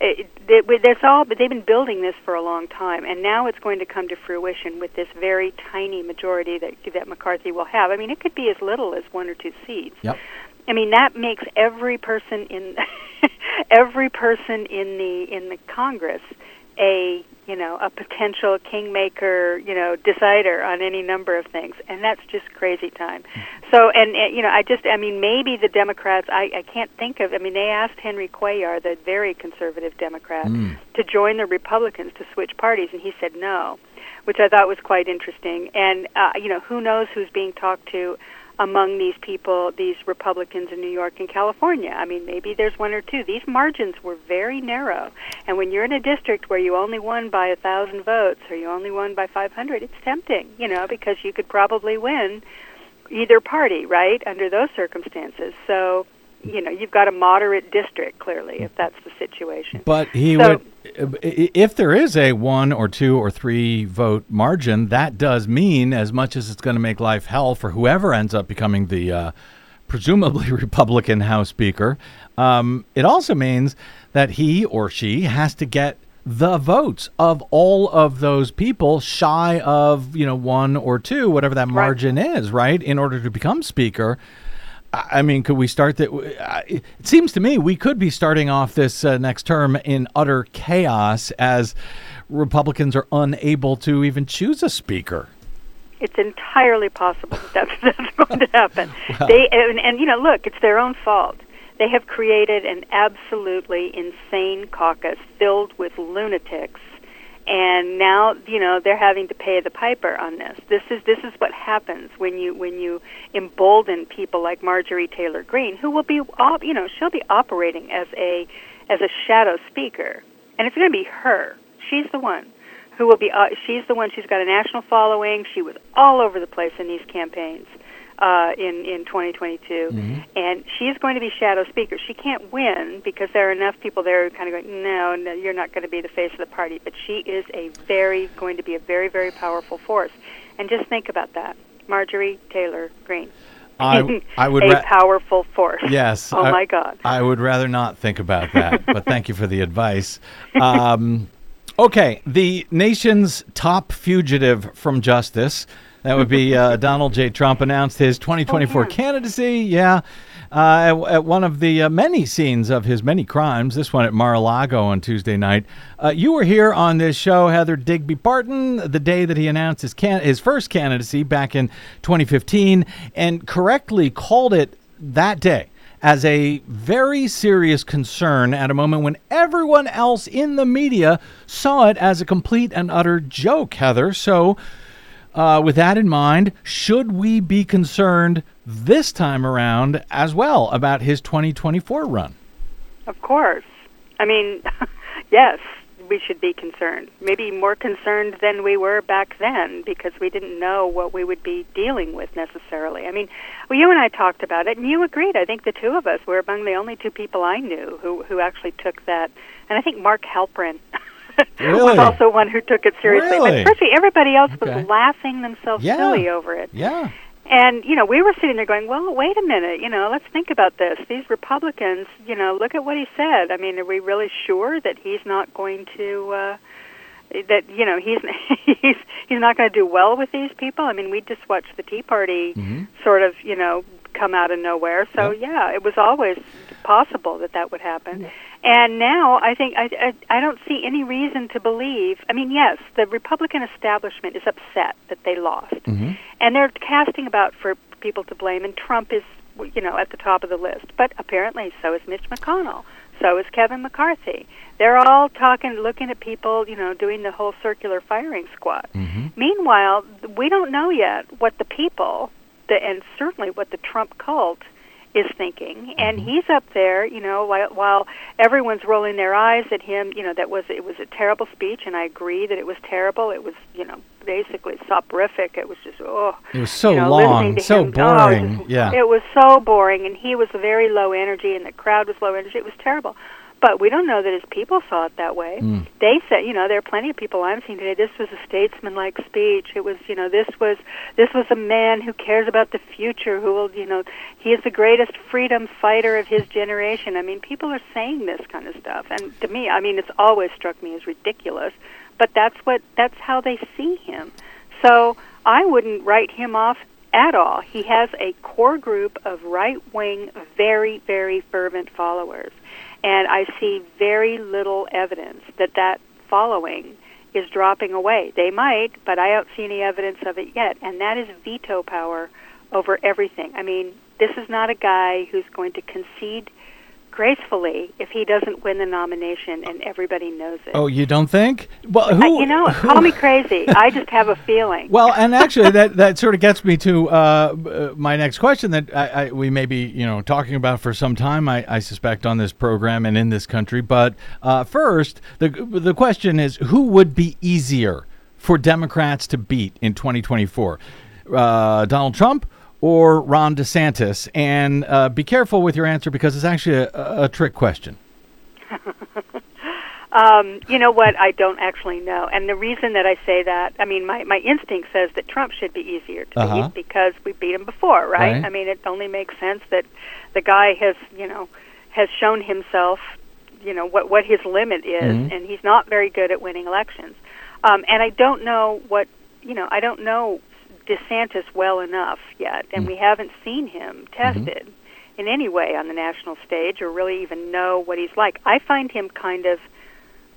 It, it, it, there's all, but they've been building this for a long time, and now it's going to come to fruition with this very tiny majority that that McCarthy will have. I mean, it could be as little as one or two seats.
Yep.
I mean that makes every person in <laughs> every person in the in the Congress a you know a potential kingmaker you know decider on any number of things. And that's just crazy time. So and, and you know i just i mean maybe the democrats i i can't think of i mean they asked henry cuellar the very conservative democrat to join the republicans to switch parties. And he said no which i thought was quite interesting. And uh, you know who knows who's being talked to among these people, these Republicans in New York and California. I mean, maybe there's one or two. These margins were very narrow, and when you're in a district where you only won by a thousand votes or you only won by 500, it's tempting, you know, because you could probably win either party, right? Under those circumstances, so you know, you've got a moderate district clearly if that's the situation.
But he
So-
would, if there is a one or two or three vote margin, that does mean, as much as it's going to make life hell for whoever ends up becoming the uh, presumably <laughs> Republican House Speaker, um, it also means that he or she has to get the votes of all of those people shy of you know one or two whatever that margin is right in order to become speaker I I mean, could we start that? It seems to me we could be starting off this uh, next term in utter chaos as Republicans are unable to even choose a speaker.
It's entirely possible that that's, <laughs> that's going to happen. <laughs> They and, and you know, look, it's their own fault. They have created an absolutely insane caucus filled with lunatics, and now you know they're having to pay the piper on this. This is this is what happens when you when you embolden people like Marjorie Taylor Greene, who will be op- you know she'll be operating as a as a shadow speaker, and it's going to be her. She's the one who will be. Uh, she's the one. She's got a national following. She was all over the place in these campaigns uh, in in 2022, and she's going to be shadow speaker. She can't win because there are enough people there who kind of go, no, no, you're not going to be the face of the party. But she is a very going to be a very very powerful force. And just think about that, Marjorie Taylor Greene.
I, I would <laughs>
a
ra-
powerful force.
Yes.
Oh
I-
my God.
I would rather not think about that, but thank you for the advice. Um, okay, the nation's top fugitive from justice. That would be uh, Donald J. Trump announced his 2024 candidacy. Yeah. Uh, at, at one of the uh, many scenes of his many crimes, this one at Mar-a-Lago on Tuesday night. Uh, you were here on this show, Heather Digby Parton, the day that he announced his can- his first candidacy back in 2015, and correctly called it that day as a very serious concern at a moment when everyone else in the media saw it as a complete and utter joke, Heather. So, uh, with that in mind, should we be concerned this time around as well about his 2024 run?
Of course. I mean, <laughs> yes, we should be concerned. Maybe more concerned than we were back then because we didn't know what we would be dealing with necessarily. I mean, well, you and I talked about it, and you agreed. I think the two of us were among the only two people I knew who who actually took that. And I think Mark Halperin <laughs>
Really?
was also one who took it seriously.
Really?
But virtually everybody else was laughing themselves
Yeah.
silly over it.
Yeah.
And you know, we were sitting there going, "Well, wait a minute. You know, let's think about this. These Republicans. You know, look at what he said. I mean, are we really sure that he's not going to?" Uh, that you know he's <laughs> he's he's not going to do well with these people. I mean, we just watched the Tea Party
Mm-hmm.
sort of you know come out of nowhere. So yeah, it was always possible that that would happen. And now I think I, I I don't see any reason to believe. I mean, yes, the Republican establishment is upset that they lost, mm-hmm. and they're casting about for people to blame. And Trump is you know at the top of the list, but apparently so is Mitch McConnell. So is Kevin McCarthy. They're all talking, looking at people, you know, doing the whole circular firing squad. Mm-hmm. Meanwhile, we don't know yet what the people, the, and certainly what the Trump cult, is thinking. And mm-hmm. he's up there, you know, while, while everyone's rolling their eyes at him. You know, that was it was a terrible speech, and I agree that it was terrible. It was, you know, basically soporific. It was just oh,
It was so
you know,
long, so
him, oh, it
boring.
was-
yeah.
it was so boring, and he was very low energy, and the crowd was low energy. It was terrible. But we don't know that his people saw it that way.
Hmm.
They said, you know, there are plenty of people I'm seeing today. This was a statesmanlike speech. It was, you know, this was this was a man who cares about the future. Who will, you know, he is the greatest freedom fighter of his generation. I mean, people are saying this kind of stuff, and to me, I mean, it's always struck me as ridiculous. But that's what that's how they see him. So I wouldn't write him off at all. He has a core group of right wing, very, very fervent followers. And I see very little evidence that that following is dropping away. They might, but I don't see any evidence of it yet. And that is veto power over everything. I mean, this is not a guy who's going to concede gracefully if he doesn't win the nomination and everybody knows it.
Oh, you don't think? Well, who?
I, you know, <laughs> call me crazy. I just have a feeling. <laughs>
Well, and actually, that, <laughs> that sort of gets me to uh, uh, my next question that I, I, we may be, you know, talking about for some time. I, I suspect on this program and in this country. But uh, first, the the question is, who would be easier for Democrats to beat in 2024, uh, Donald Trump or Ron DeSantis? And uh, be careful with your answer because it's actually a, a trick question. <laughs>
Um, you know what? I don't actually know. And the reason that I say that, I mean, my, my instinct says that Trump should be easier to
Uh-huh.
beat because we beat him before, right?
Right.
I mean, it only makes sense that the guy has, you know, has shown himself, you know, what, what his limit is,
Mhm.
and he's not very good at winning elections. Um, and I don't know what, you know, I don't know DeSantis well enough yet, and we mm. haven't seen him mm-hmm. tested in any way on the national stage or really even know what he's like. I find him kind of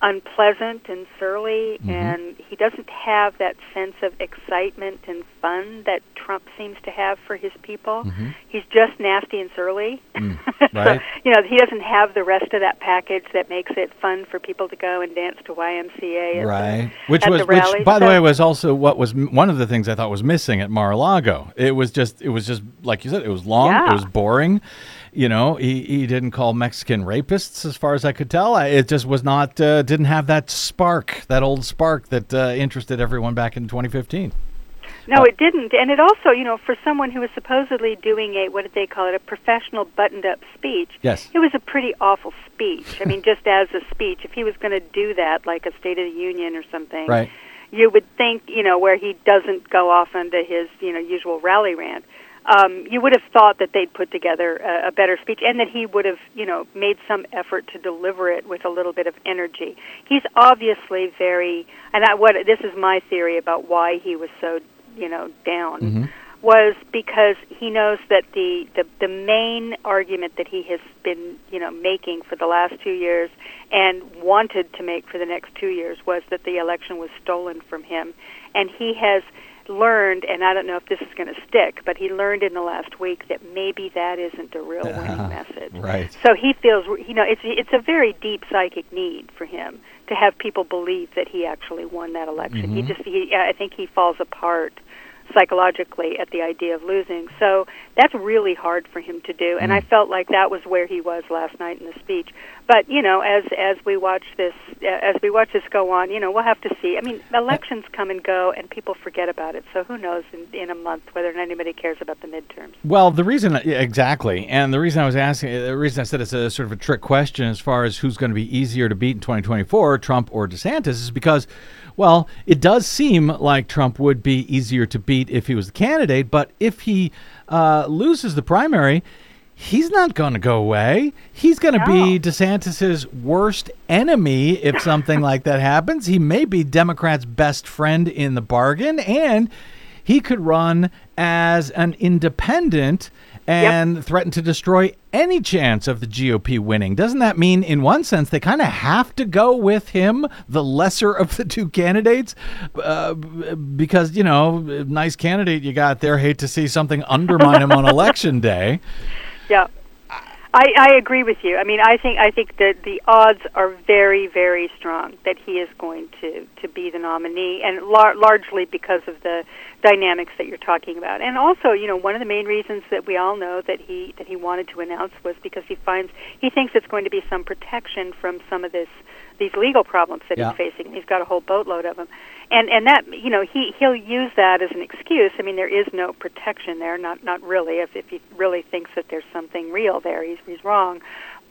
unpleasant and surly mm-hmm. and he doesn't have that sense of excitement and fun that Trump seems to have for his people. Mm-hmm. He's just nasty and surly.
Mm, <laughs> right.
you know, he doesn't have the rest of that package that makes it fun for people to go and dance to YMCA at the-
Right. <laughs> Which was, which, by the way, was also what was m- one of the things I thought was missing at Mar-a-Lago. It was just, it was just like you said, it was long,
yeah.
it was boring. You know, he, he didn't call Mexican rapists, as far as I could tell. I, it just was not, uh, didn't have that spark, that old spark that uh, interested everyone back in 2015.
No, it didn't. And it also, you know, for someone who was supposedly doing a, what did they call it, a professional buttoned up speech,
Yes.
it was a pretty awful speech. I mean, just as a speech, if he was going to do that, like a State of the Union or something,
Right.
you would think, you know, where he doesn't go off into his, you know, usual rally rant. Um, you would have thought that they'd put together a, a better speech, and that he would have, you know, made some effort to deliver it with a little bit of energy. He's obviously very, and I, what this is my theory about why he was so, you know, down was because he knows that the, the the main argument that he has been you know making for the last two years and wanted to make for the next two years was that the election was stolen from him, and he has learned, and I don't know if this is going to stick, but he learned in the last week that maybe that isn't a real winning uh-huh. message.
Right.
So he feels, you know, it's it's a very deep psychic need for him to have people believe that he actually won that election. He mm-hmm. just, he, I think he falls apart psychologically at the idea of losing. So that's really hard for him to do, and I felt like that was where he was last night in the speech. But you know, as as we watch this, uh, as we watch this go on, you know, we'll have to see. I mean, elections come and go, and people forget about it. So who knows in, in a month whether anybody cares about the midterms?
Well, the reason exactly, and the reason I was asking, the reason I said it's a sort of a trick question as far as who's going to be easier to beat in 2024, Trump or DeSantis, is because, well, it does seem like Trump would be easier to beat if he was the candidate, but if he uh, loses the primary, he's not going to go away. He's going to be DeSantis's worst enemy if something <laughs> like that happens. He may be Democrats' best friend in the bargain, and he could run as an independent and threaten to destroy any chance of the GOP winning. Doesn't that mean, in one sense, they kind of have to go with him, the lesser of the two candidates? Uh, because, you know, nice candidate you got there. Hate to see something undermine him on <laughs> election day.
Yeah. I, I agree with you. I mean, I think I think that the odds are very, very strong that he is going to to be the nominee, and lar- largely because of the dynamics that you're talking about. And also, you know, one of the main reasons that we all know that he that he wanted to announce was because he finds he thinks it's going to be some protection from some of this these legal problems that
Yeah.
he's facing. He's got a whole boatload of them, and and that you know he he'll use that as an excuse. I mean, there is no protection there, not not really. If if he really thinks that there's something real there, he's he's wrong.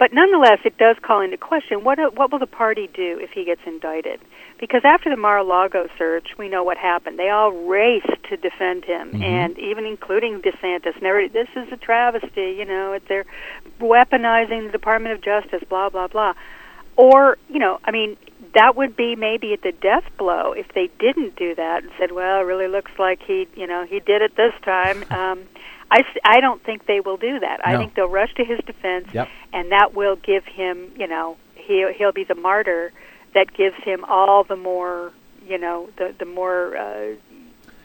But nonetheless, it does call into question what what will the party do if he gets indicted? Because after the Mar-a-Lago search, we know what happened. They all raced to defend him,
Mhm.
and even including DeSantis. And every, this is a travesty. You know, they're weaponizing the Department of Justice. Blah blah blah. Or you know, I mean, that would be maybe at the death blow if they didn't do that and said, "Well, it really looks like he, you know, he did it this time." <laughs> Um, I, I don't think they will do that. I think they'll rush to his defense,
Yep.
and that will give him, you know, he he'll be the martyr that gives him all the more, you know, the the more, uh,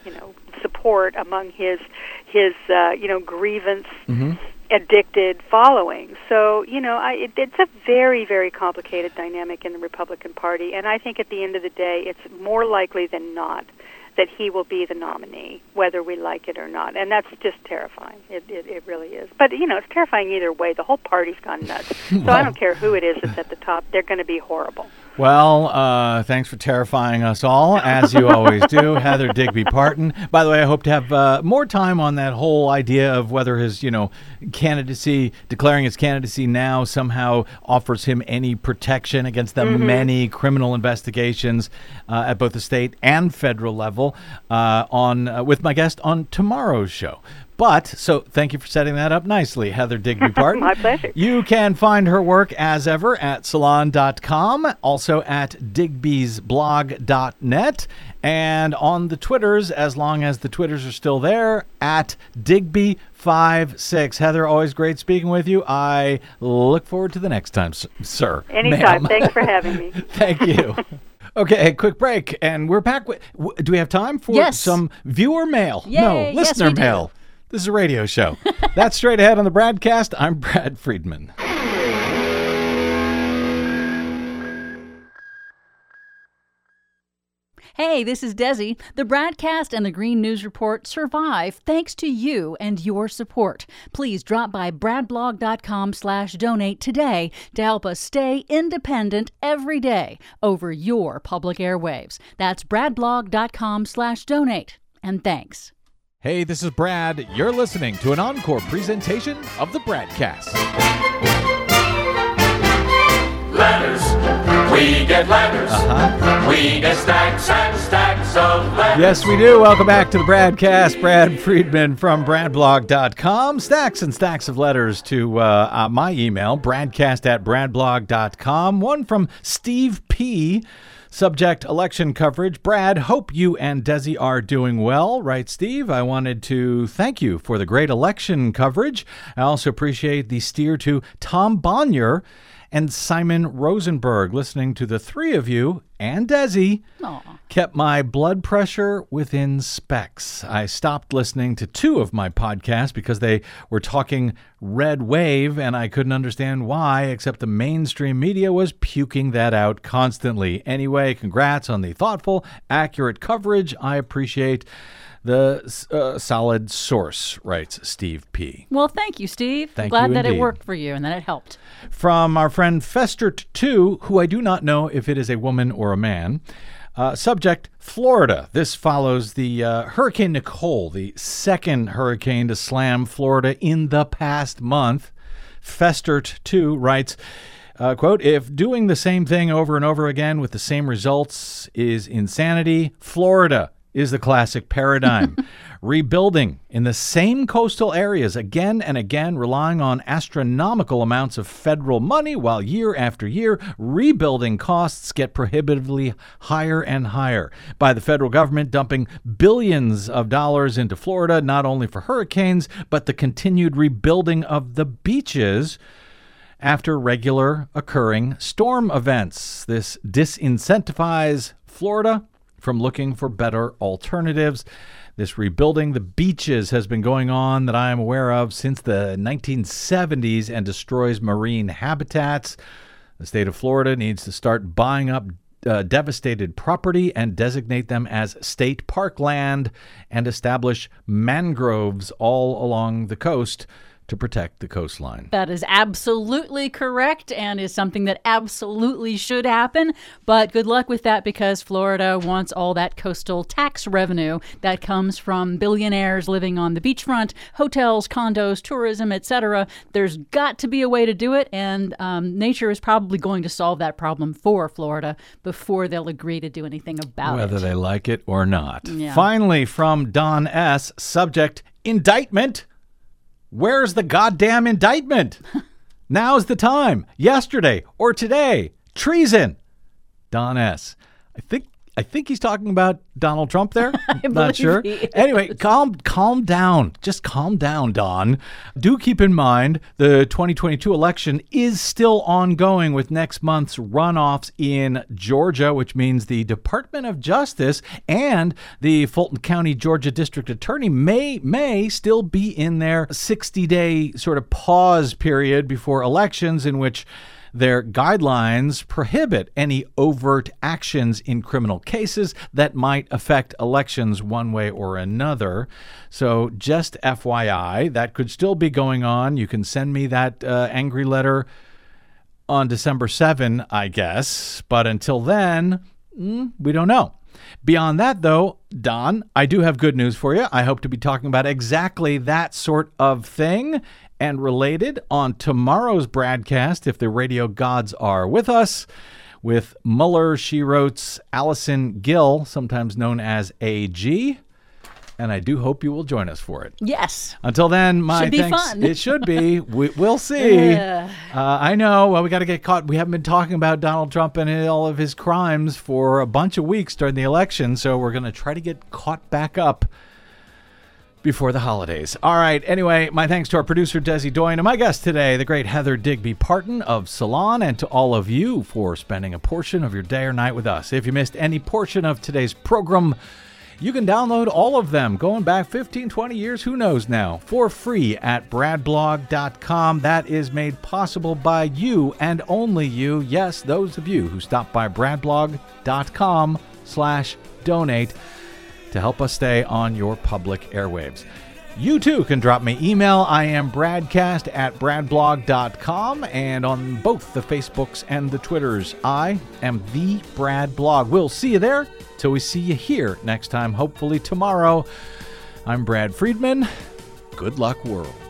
you know, support among his his, uh, you know, grievance
Mm-hmm.
addicted following. So, you know, I, it, it's a very, very complicated dynamic in the Republican Party, and I think at the end of the day, it's more likely than not that he will be the nominee, whether we like it or not. And that's just terrifying. It, it, it really is. But, you know, it's terrifying either way. The whole party's gone nuts. <laughs> So I don't care who it is that's at the top. They're going to be horrible.
Well, uh, thanks for terrifying us all, as you always do, <laughs> Heather Digby Parton. By the way, I hope to have uh, more time on that whole idea of whether his, you know, candidacy, declaring his candidacy now somehow offers him any protection against the
Mhm.
many criminal investigations uh, at both the state and federal level. Uh, on uh, with my guest on tomorrow's show. But so thank you for setting that up nicely, Heather Digby <laughs> Parton.
My pleasure.
You can find her work as ever at salon.com, also at digby'sblog.net, and on the Twitters, as long as the Twitters are still there, at Digby56. Heather, always great speaking with you. I look forward to the next time, sir.
Anytime.
ma'am.
Thanks for having <laughs> me.
Thank you. <laughs> Okay, quick break, and we're back with. w- Do we have time for
Yes.
some viewer mail?
Yay,
no,
yes,
listener
do.
mail. This is a radio show. That's straight ahead on the BradCast. I'm Brad Friedman. <laughs>
Hey, this is Desi. The BradCast and the Green News Report survive thanks to you and your support. Please drop by bradblog.com slash donate today to help us stay independent every day over your public airwaves. That's bradblog.com slash donate. And thanks.
Hey, this is Brad. You're listening to an encore presentation of the
BradCast. We get letters.
Uh-huh.
We get stacks and stacks of letters.
Yes, we do. Welcome back to the BradCast. Brad Friedman from bradblog.com. Stacks and stacks of letters to uh, uh, my email, bradcast at bradblog.com. One from Steve P. Subject election coverage. Brad, hope you and Desi are doing well, right, Steve? I wanted to thank you for the great election coverage. I also appreciate the steer to Tom Bonier and Simon Rosenberg. Listening to the three of you and Desi kept my blood pressure within specs. I stopped listening to two of my podcasts because they were talking red wave and I couldn't understand why, except the mainstream media was puking that out constantly. Anyway, congrats on the thoughtful, accurate coverage. I appreciate the uh, solid source, writes Steve P.
Well, thank you, Steve.
Thank
Glad
you
that
indeed.
it worked for you and that it helped.
From our friend Festert2, who I do not know if it is a woman or a man. Uh, subject Florida. This follows the uh, Hurricane Nicole, the second hurricane to slam Florida in the past month. Festert2 writes, uh, quote, if doing the same thing over and over again with the same results is insanity, Florida is the classic paradigm. <laughs> Rebuilding in the same coastal areas again and again, relying on astronomical amounts of federal money, while year after year, rebuilding costs get prohibitively higher and higher. By the federal government dumping billions of dollars into Florida, not only for hurricanes, but the continued rebuilding of the beaches after regular occurring storm events. This disincentivizes Florida from looking for better alternatives. This rebuilding the beaches has been going on that I am aware of since the 1970s and destroys marine habitats. The state of Florida needs to start buying up uh, devastated property and designate them as state parkland and establish mangroves all along the coast to protect the coastline.
That is absolutely correct and is something that absolutely should happen. But good luck with that because Florida wants all that coastal tax revenue that comes from billionaires living on the beachfront, hotels, condos, tourism, etc. There's got to be a way to do it, and um, nature is probably going to solve that problem for Florida before they'll agree to do anything about
Whether
it.
Whether they like it or not.
Yeah.
Finally, from Don S., subject indictment. Where's the goddamn indictment? <laughs> Now's the time. Yesterday or today. Treason. Don S. I think I think he's talking about Donald Trump there. I'm <laughs> not sure. Anyway, calm calm down. Just calm down, Don. Do keep in mind the 2022 election is still ongoing with next month's runoffs in Georgia, which means the Department of Justice and the Fulton County Georgia District Attorney may may still be in their 60-day sort of pause period before elections in which their guidelines prohibit any overt actions in criminal cases that might affect elections one way or another. So, just FYI, that could still be going on. You can send me that uh, angry letter on December 7, I guess. But until then, mm, we don't know. Beyond that, though, Don, I do have good news for you. I hope to be talking about exactly that sort of thing and related on tomorrow's BradCast, if the radio gods are with us, with Mueller, she wrote Allison Gill, sometimes known as AG. And I do hope you will join us for it.
Yes.
Until then, my
Should be
thanks.
fun.
It should be. We, we'll <laughs> see.
Yeah.
Uh, I know. Well, we got to get caught. We haven't been talking about Donald Trump and all of his crimes for a bunch of weeks during the election, so we're going to try to get caught back up before the holidays. All right. Anyway, my thanks to our producer Desi Doyen and my guest today, the great Heather Digby Parton of Salon, and to all of you for spending a portion of your day or night with us. If you missed any portion of today's program, you can download all of them going back 15, 20 years, who knows now, for free at bradblog.com. That is made possible by you and only you. Yes, those of you who stop by bradblog.com slash donate to help us stay on your public airwaves. You too can drop me email. I am bradcast at bradblog.com and on both the Facebooks and the Twitters. I am the Brad Blog. We'll see you there till we see you here next time, hopefully tomorrow. I'm Brad Friedman. Good luck, world.